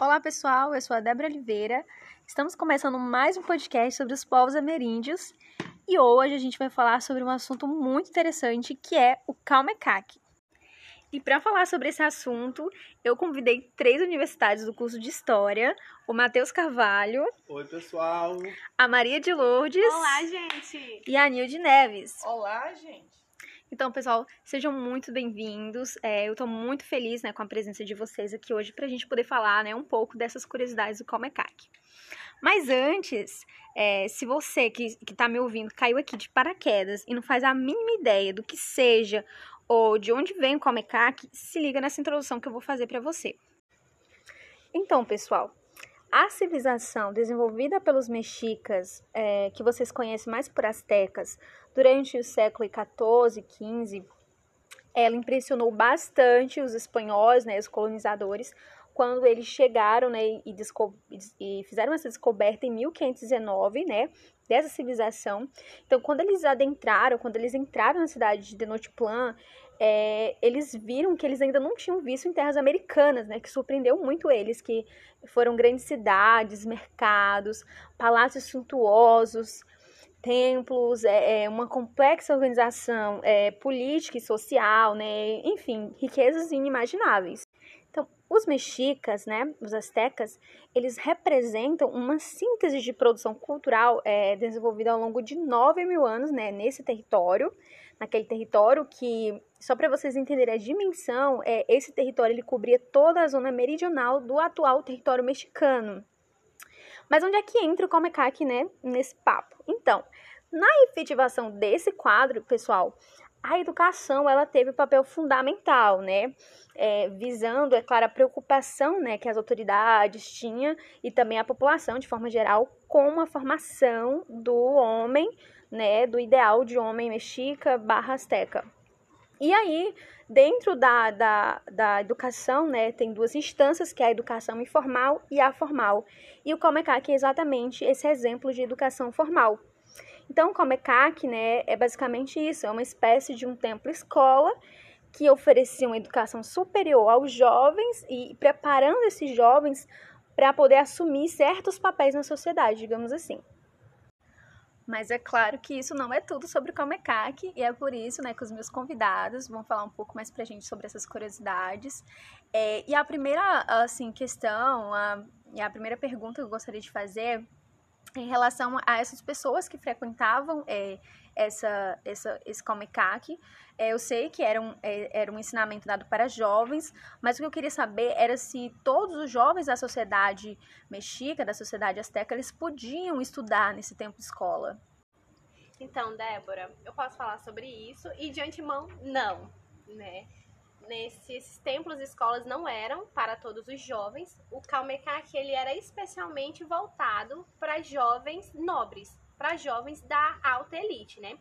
Olá pessoal, eu sou a Débora Oliveira. Estamos começando mais um podcast sobre os povos ameríndios e hoje a gente vai falar sobre um assunto muito interessante que é o Calmecac. E para falar sobre esse assunto, eu convidei três universidades do curso de História: o Matheus Carvalho. Oi, pessoal. A Maria de Lourdes. Olá, gente. E a Nilde Neves. Olá, gente. Então, pessoal, sejam muito bem-vindos. É, eu estou muito feliz né, com a presença de vocês aqui hoje para a gente poder falar né, um pouco dessas curiosidades do Comecac. Mas antes, é, se você que está me ouvindo caiu aqui de paraquedas e não faz a mínima ideia do que seja ou de onde vem o Comecac, se liga nessa introdução que eu vou fazer para você. Então, pessoal, a civilização desenvolvida pelos mexicas, é, que vocês conhecem mais por astecas, durante o século XIV, XV, ela impressionou bastante os espanhóis, né, os colonizadores, quando eles chegaram né, e, e, fizeram essa descoberta em 1519, né, dessa civilização. Então, quando eles adentraram, quando eles entraram na cidade de Tenochtitlan, é, eles viram que eles ainda não tinham visto em terras americanas, né? Que surpreendeu muito eles, que foram grandes cidades, mercados, palácios suntuosos, templos, é, é uma complexa organização é, política e social, né? Enfim, riquezas inimagináveis. Então, os mexicas, né, os astecas, eles representam uma síntese de produção cultural é, desenvolvida ao longo de 9 mil anos, né, nesse território, naquele território que, só para vocês entenderem a dimensão, é, esse território ele cobria toda a zona meridional do atual território mexicano. Mas onde é que entra o Comecac, né, nesse papo? Então, na efetivação desse quadro, pessoal, a educação ela teve um papel fundamental, né? É, visando, é claro, a preocupação né, que as autoridades tinham e também a população, de forma geral, com a formação do homem né, do ideal de homem mexica barra azteca. E aí, dentro da, da, da educação, né, tem duas instâncias, que é a educação informal e a formal. E o Comecac é exatamente esse exemplo de educação formal. Então, o Comecac, né, é basicamente isso, é uma espécie de um templo-escola que oferecia uma educação superior aos jovens e preparando esses jovens para poder assumir certos papéis na sociedade, digamos assim. Mas é claro que isso não é tudo sobre o Comecac, e é por isso né, que os meus convidados vão falar um pouco mais pra gente sobre essas curiosidades. É, e a primeira assim, questão, a, a primeira pergunta que eu gostaria de fazer em relação a essas pessoas que frequentavam é, essa, essa, esse Comecac. É, eu sei que era um, é, era um ensinamento dado para jovens, mas o que eu queria saber era se todos os jovens da sociedade mexica, da sociedade azteca, eles podiam estudar nesse tempo de escola. Então, Débora, eu posso falar sobre isso e de antemão, não, né? Nesses templos e escolas não eram para todos os jovens. O Calmecac, ele era especialmente voltado para jovens nobres, para jovens da alta elite, né?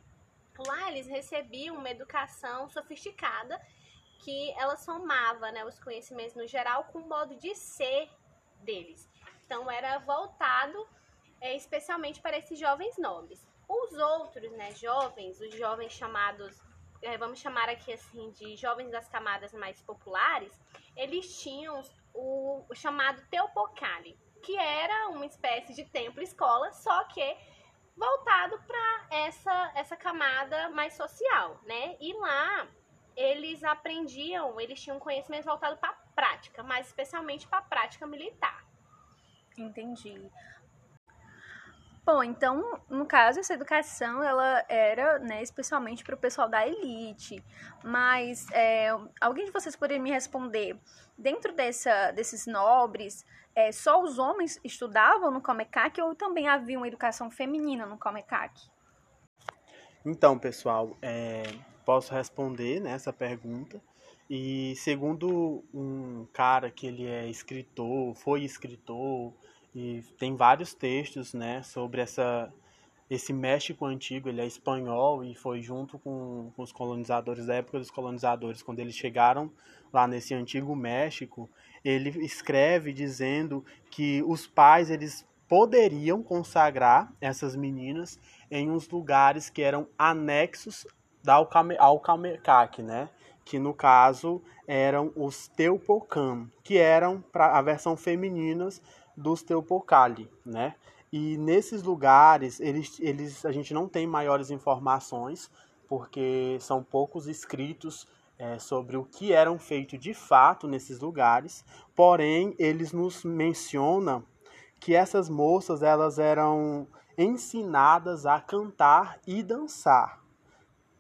Lá eles recebiam uma educação sofisticada que ela somava né, os conhecimentos no geral com o modo de ser deles. Então era voltado é, especialmente para esses jovens nobres. Os outros, né, jovens, os jovens chamados, vamos chamar aqui assim de jovens das camadas mais populares, eles tinham o, o chamado Teopocali, que era uma espécie de templo-escola, só que voltado para essa, essa camada mais social, né? E lá eles aprendiam, eles tinham conhecimento voltado para a prática, mas especialmente para a prática militar. Entendi. Bom, então, no caso, essa educação, ela era, né, especialmente para o pessoal da elite. Mas, é, alguém de vocês poderia me responder, dentro dessa, desses nobres, é, só os homens estudavam no Comecac ou também havia uma educação feminina no Comecac? Então, pessoal, é, posso responder né, pergunta. E segundo um cara que ele é escritor, foi escritor, e tem vários textos, né, sobre essa esse México antigo, ele é espanhol e foi junto com, com os colonizadores da época dos colonizadores, quando eles chegaram lá nesse antigo México, ele escreve dizendo que os pais eles poderiam consagrar essas meninas em uns lugares que eram anexos ao Calmecac, né? Que no caso eram os Teupocam, que eram pra, a versão femininas dos Teupocali, né? E nesses lugares, eles, eles, a gente não tem maiores informações, porque são poucos escritos é, sobre o que eram feito de fato nesses lugares, porém eles nos mencionam que essas moças elas eram ensinadas a cantar e dançar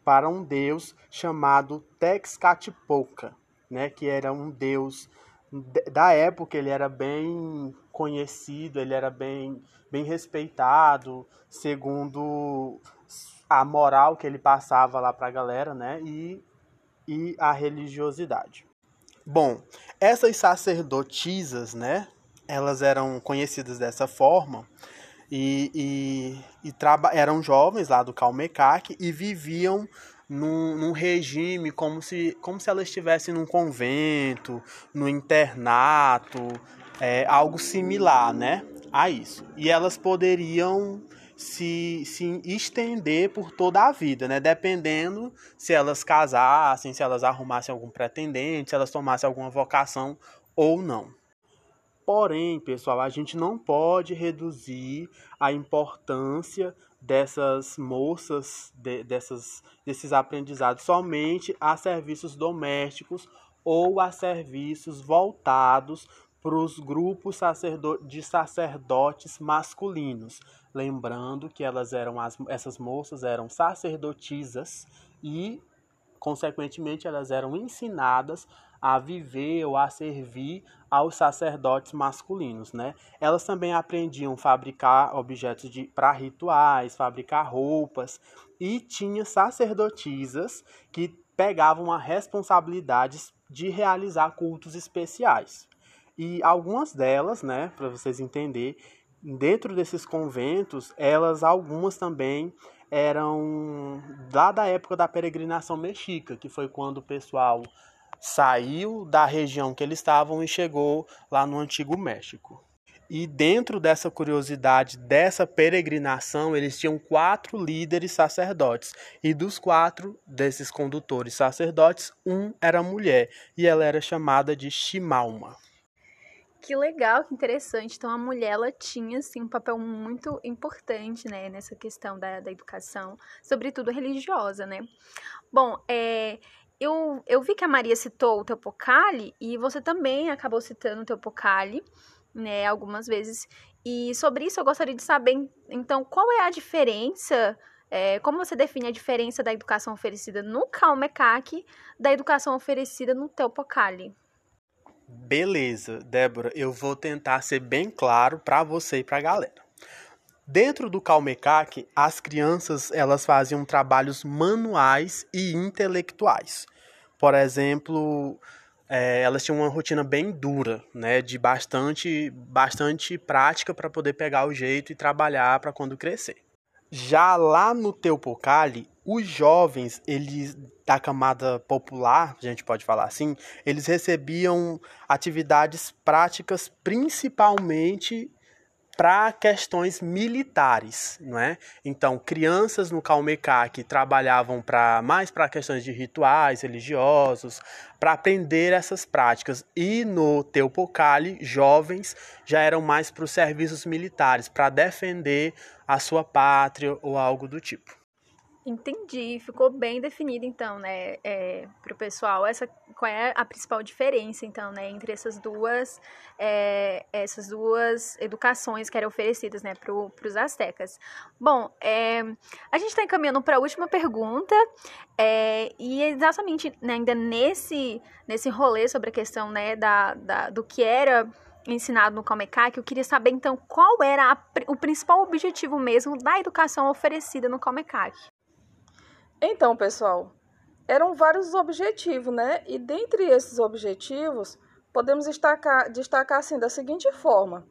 para um deus chamado Texcatipoca, né, que era um deus da época, ele era bem conhecido, ele era bem, bem respeitado, segundo a moral que ele passava lá para a galera, né, e, e a religiosidade. Bom, essas sacerdotisas, né, elas eram conhecidas dessa forma e, e, e eram jovens lá do Calmecac e viviam num, num, regime como se, como se elas estivessem num convento, no internato, é, algo similar, né? A isso. E elas poderiam se, se estender por toda a vida, né? Dependendo se elas casassem, se elas arrumassem algum pretendente, se elas tomassem alguma vocação ou não. Porém, pessoal, a gente não pode reduzir a importância dessas moças, de, dessas, desses aprendizados somente a serviços domésticos ou a serviços voltados para os grupos de sacerdotes masculinos. Lembrando que elas eram as, essas moças eram sacerdotisas e, consequentemente, elas eram ensinadas a viver ou a servir aos sacerdotes masculinos, né? Elas também aprendiam fabricar objetos para rituais, fabricar roupas e tinha sacerdotisas que pegavam a responsabilidade de realizar cultos especiais. E algumas delas, né, para vocês entenderem, dentro desses conventos, elas algumas também eram lá da época da peregrinação mexica, que foi quando o pessoal saiu da região que eles estavam e chegou lá no antigo México. E dentro dessa curiosidade, dessa peregrinação, eles tinham quatro líderes sacerdotes. E dos quatro desses condutores sacerdotes, um era mulher. E ela era chamada de Shimalma. Que legal, que interessante. Então, a mulher ela tinha assim, um papel muito importante né, nessa questão da, da educação, sobretudo religiosa. Né? Bom, é, eu, eu vi que a Maria citou o Teopocali e você também acabou citando o Teopocali, né, algumas vezes. E sobre isso eu gostaria de saber, então, qual é a diferença, é, como você define a diferença da educação oferecida no Calmecac da educação oferecida no Teopocali? Beleza, Débora, eu vou tentar ser bem claro para você e para a galera. Dentro do Calmecac, as crianças elas faziam trabalhos manuais e intelectuais. Por exemplo, é, elas tinham uma rotina bem dura, né, de bastante, bastante prática para poder pegar o jeito e trabalhar para quando crescer. Já lá no Teopocali, os jovens, eles da camada popular, a gente pode falar assim, eles recebiam atividades práticas principalmente para questões militares, não é? Então, crianças no Calmecac trabalhavam para mais para questões de rituais religiosos, para aprender essas práticas. E no Teupocali, jovens já eram mais para os serviços militares, para defender a sua pátria ou algo do tipo. Entendi, ficou bem definido então, né, é, para o pessoal, essa, qual é a principal diferença então, né, entre essas duas, é, essas duas educações que eram oferecidas, né, para os astecas. Bom, é, a gente está encaminhando para a última pergunta, é, e exatamente né, ainda nesse, nesse rolê sobre a questão, né, da, da, do que era ensinado no Comecac, eu queria saber então qual era a, o principal objetivo mesmo da educação oferecida no Comecac. Então, pessoal, eram vários objetivos, né? E dentre esses objetivos, podemos destacar, destacar assim da seguinte forma,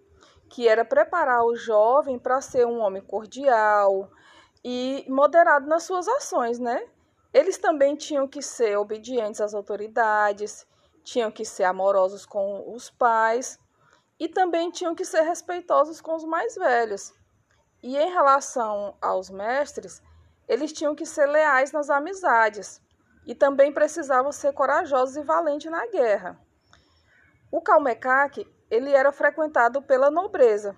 que era preparar o jovem para ser um homem cordial e moderado nas suas ações, né? Eles também tinham que ser obedientes às autoridades, tinham que ser amorosos com os pais e também tinham que ser respeitosos com os mais velhos. E em relação aos mestres, eles tinham que ser leais nas amizades e também precisavam ser corajosos e valentes na guerra. O Calmecaque, ele era frequentado pela nobreza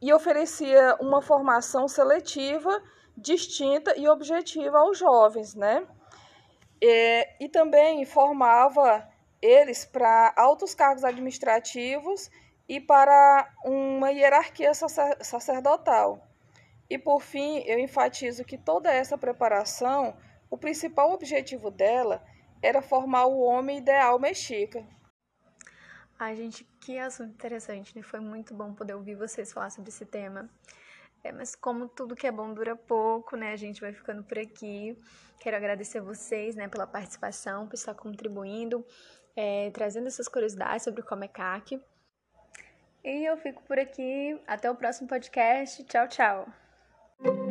e oferecia uma formação seletiva, distinta e objetiva aos jovens, né? E, e também formava eles para altos cargos administrativos e para uma hierarquia sacerdotal. E por fim, eu enfatizo que toda essa preparação, o principal objetivo dela era formar o homem ideal mexica. Ai, gente, que assunto interessante, né? Foi muito bom poder ouvir vocês falar sobre esse tema. É, mas como tudo que é bom dura pouco, né? A gente vai ficando por aqui. Quero agradecer vocês, né, pela participação, por estar contribuindo, é, trazendo essas curiosidades sobre o Comecac. E eu fico por aqui. Até o próximo podcast. Tchau, tchau.